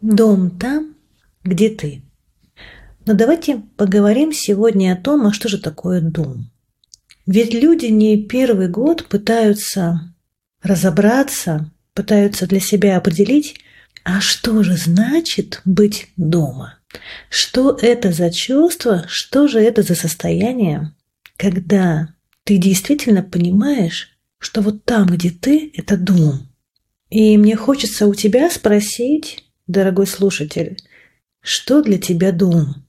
Дом там, где ты. Но давайте поговорим сегодня о том, а что же такое дом. Ведь люди не первый год пытаются разобраться, пытаются для себя определить, а что же значит быть дома? Что это за чувство, что же это за состояние, когда ты действительно понимаешь, что вот там, где ты, это дом. И мне хочется у тебя спросить, дорогой слушатель, что для тебя дом?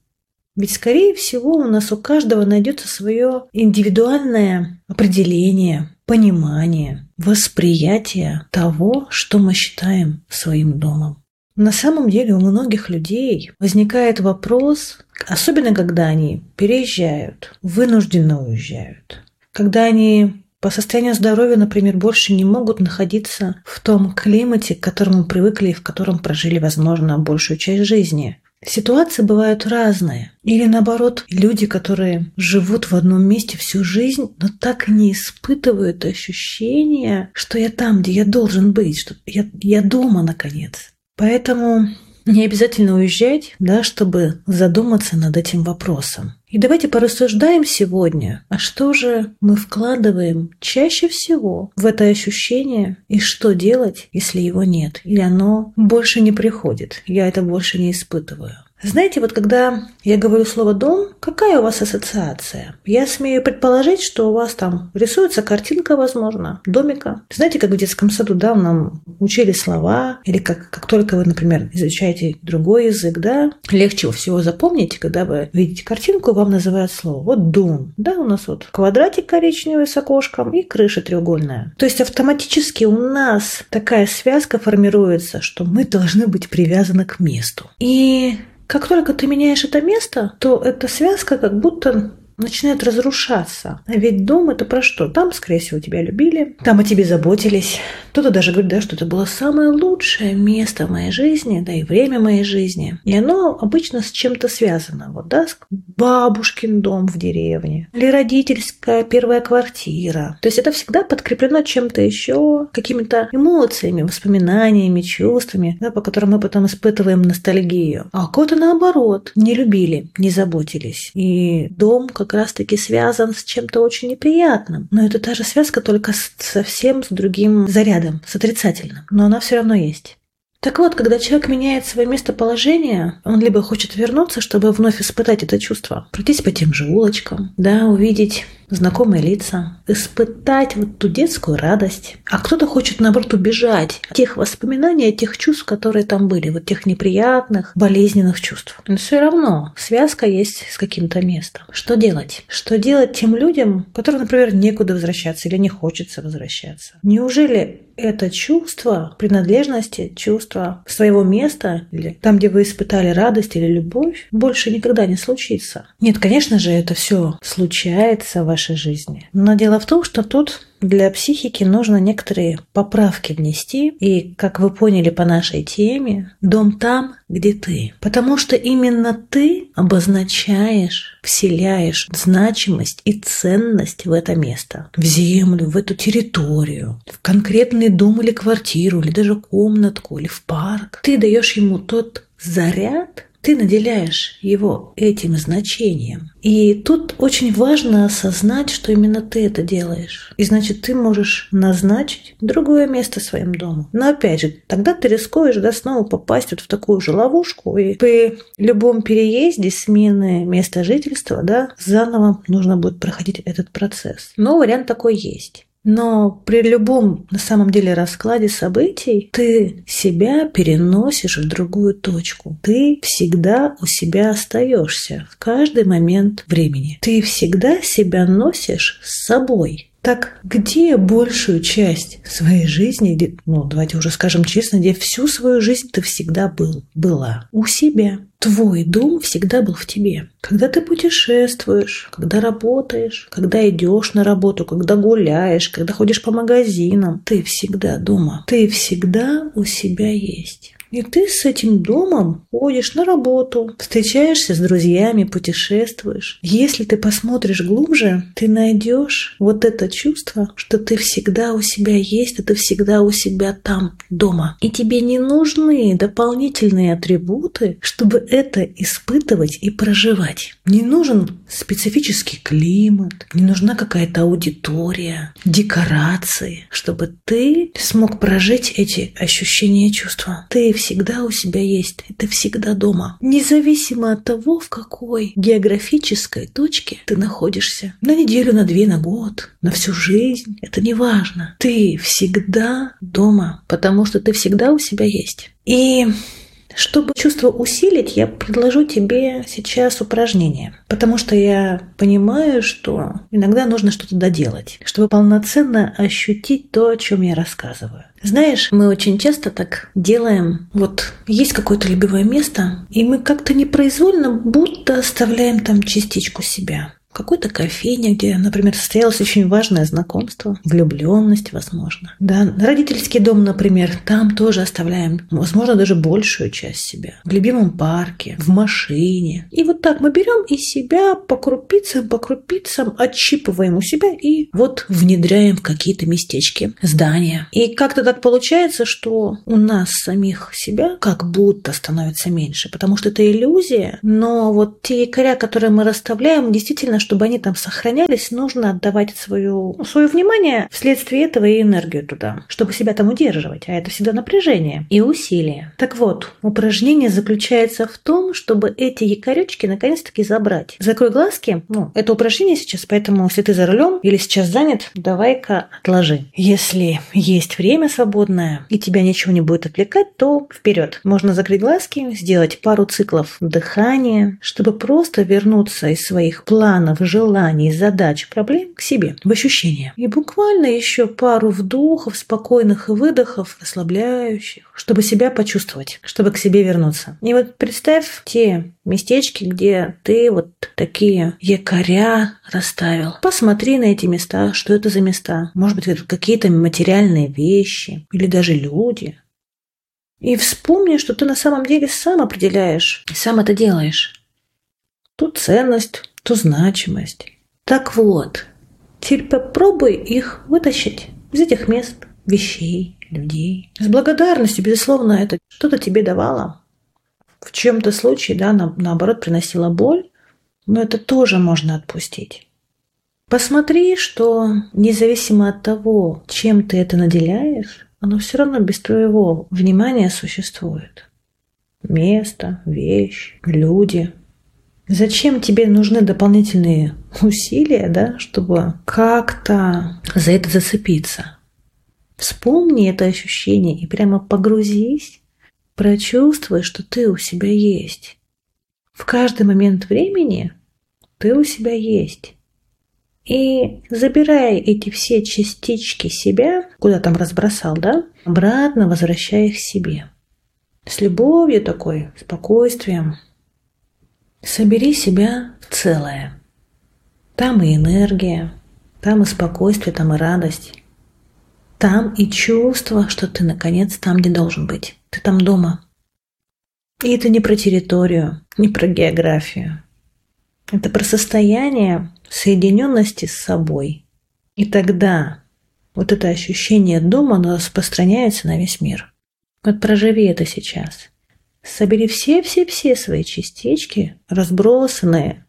Ведь, скорее всего, у нас у каждого найдется свое индивидуальное определение, понимание, восприятие того, что мы считаем своим домом. На самом деле у многих людей возникает вопрос, особенно когда они переезжают, вынужденно уезжают, когда они по состоянию здоровья, например, больше не могут находиться в том климате, к которому привыкли и в котором прожили, возможно, большую часть жизни. Ситуации бывают разные. Или наоборот, люди, которые живут в одном месте всю жизнь, но так и не испытывают ощущения, что я там, где я должен быть, что я, я дома, наконец. Поэтому не обязательно уезжать, да, чтобы задуматься над этим вопросом. И давайте порассуждаем сегодня, а что же мы вкладываем чаще всего в это ощущение и что делать, если его нет, или оно больше не приходит, я это больше не испытываю. Знаете, вот когда я говорю слово «дом», какая у вас ассоциация? Я смею предположить, что у вас там рисуется картинка, возможно, домика. Знаете, как в детском саду, да, нам учили слова, или как, как только вы, например, изучаете другой язык, да, легче всего запомнить, когда вы видите картинку, вам называют слово. Вот дом, да, у нас вот квадратик коричневый с окошком и крыша треугольная. То есть автоматически у нас такая связка формируется, что мы должны быть привязаны к месту. И как только ты меняешь это место, то эта связка как будто начинает разрушаться. А ведь дом это про что? Там, скорее всего, тебя любили, там о тебе заботились. Кто-то даже говорит, да, что это было самое лучшее место в моей жизни, да и время моей жизни. И оно обычно с чем-то связано. Вот, да, бабушкин дом в деревне или родительская первая квартира. То есть это всегда подкреплено чем-то еще, какими-то эмоциями, воспоминаниями, чувствами, да, по которым мы потом испытываем ностальгию. А кого-то наоборот не любили, не заботились. И дом как раз-таки связан с чем-то очень неприятным. Но это та же связка, только совсем с другим зарядом, с отрицательным. Но она все равно есть. Так вот, когда человек меняет свое местоположение, он либо хочет вернуться, чтобы вновь испытать это чувство, пройтись по тем же улочкам, да, увидеть знакомые лица, испытать вот ту детскую радость. А кто-то хочет, наоборот, убежать от тех воспоминаний, от тех чувств, которые там были, вот тех неприятных, болезненных чувств. Но все равно связка есть с каким-то местом. Что делать? Что делать тем людям, которым, например, некуда возвращаться или не хочется возвращаться? Неужели это чувство принадлежности, чувство своего места, или там, где вы испытали радость или любовь, больше никогда не случится. Нет, конечно же, это все случается в вашей жизни. Но дело в том, что тут для психики нужно некоторые поправки внести. И, как вы поняли по нашей теме, дом там, где ты. Потому что именно ты обозначаешь, вселяешь значимость и ценность в это место, в землю, в эту территорию, в конкретный дом или квартиру, или даже комнатку, или в парк. Ты даешь ему тот заряд, ты наделяешь его этим значением. И тут очень важно осознать, что именно ты это делаешь. И значит, ты можешь назначить другое место своим домом. Но опять же, тогда ты рискуешь да, снова попасть вот в такую же ловушку. И при любом переезде, смены места жительства, да, заново нужно будет проходить этот процесс. Но вариант такой есть. Но при любом, на самом деле, раскладе событий ты себя переносишь в другую точку. Ты всегда у себя остаешься в каждый момент времени. Ты всегда себя носишь с собой. Так где большую часть своей жизни, ну давайте уже скажем честно, где всю свою жизнь ты всегда был, была? У себя. Твой дом всегда был в тебе. Когда ты путешествуешь, когда работаешь, когда идешь на работу, когда гуляешь, когда ходишь по магазинам, ты всегда дома. Ты всегда у себя есть. И ты с этим домом ходишь на работу, встречаешься с друзьями, путешествуешь. Если ты посмотришь глубже, ты найдешь вот это чувство, что ты всегда у себя есть, и ты всегда у себя там, дома. И тебе не нужны дополнительные атрибуты, чтобы это испытывать и проживать. Не нужен специфический климат, не нужна какая-то аудитория, декорации, чтобы ты смог прожить эти ощущения и чувства. Ты всегда у себя есть, ты всегда дома. Независимо от того, в какой географической точке ты находишься. На неделю, на две, на год, на всю жизнь. Это не важно. Ты всегда дома, потому что ты всегда у себя есть. И чтобы чувство усилить, я предложу тебе сейчас упражнение, потому что я понимаю, что иногда нужно что-то доделать, чтобы полноценно ощутить то, о чем я рассказываю. Знаешь, мы очень часто так делаем. Вот есть какое-то любимое место, и мы как-то непроизвольно будто оставляем там частичку себя какой-то кофейне, где, например, состоялось очень важное знакомство, влюбленность, возможно. Да, родительский дом, например, там тоже оставляем, возможно, даже большую часть себя. В любимом парке, в машине. И вот так мы берем и себя по крупицам, по крупицам отщипываем у себя и вот внедряем в какие-то местечки, здания. И как-то так получается, что у нас самих себя как будто становится меньше, потому что это иллюзия, но вот те якоря, которые мы расставляем, действительно чтобы они там сохранялись, нужно отдавать свою, свое внимание вследствие этого и энергию туда, чтобы себя там удерживать. А это всегда напряжение и усилие. Так вот, упражнение заключается в том, чтобы эти якоречки наконец-таки забрать. Закрой глазки. Ну, это упражнение сейчас, поэтому если ты за рулем или сейчас занят, давай-ка отложи. Если есть время свободное и тебя ничего не будет отвлекать, то вперед. Можно закрыть глазки, сделать пару циклов дыхания, чтобы просто вернуться из своих планов желаний, задач, проблем к себе, в ощущения. И буквально еще пару вдохов, спокойных и выдохов, расслабляющих, чтобы себя почувствовать, чтобы к себе вернуться. И вот представь те местечки, где ты вот такие якоря расставил. Посмотри на эти места, что это за места. Может быть, это какие-то материальные вещи или даже люди. И вспомни, что ты на самом деле сам определяешь, сам это делаешь. Тут ценность, то значимость. Так вот, теперь попробуй их вытащить из этих мест, вещей, людей. С благодарностью, безусловно, это что-то тебе давало. В чем-то случае, да, на, наоборот, приносила боль, но это тоже можно отпустить. Посмотри, что независимо от того, чем ты это наделяешь, оно все равно без твоего внимания существует. Место, вещь, люди, Зачем тебе нужны дополнительные усилия, да, чтобы как-то за это зацепиться? Вспомни это ощущение и прямо погрузись, прочувствуй, что ты у себя есть. В каждый момент времени ты у себя есть. И забирая эти все частички себя, куда там разбросал, да, обратно возвращая их себе. С любовью такой, спокойствием, Собери себя в целое. Там и энергия, там и спокойствие, там и радость. Там и чувство, что ты наконец там, где должен быть. Ты там дома. И это не про территорию, не про географию. Это про состояние соединенности с собой. И тогда вот это ощущение дома, оно распространяется на весь мир. Вот проживи это сейчас – Собери все-все-все свои частички, разбросанные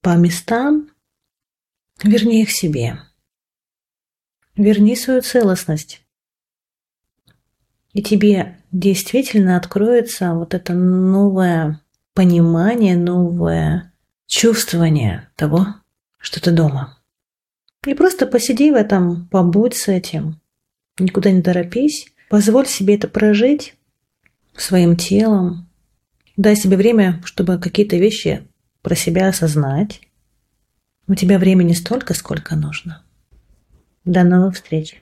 по местам, верни их себе. Верни свою целостность. И тебе действительно откроется вот это новое понимание, новое чувствование того, что ты дома. И просто посиди в этом, побудь с этим. Никуда не торопись. Позволь себе это прожить своим телом. Дай себе время, чтобы какие-то вещи про себя осознать. У тебя времени столько, сколько нужно. До новых встреч!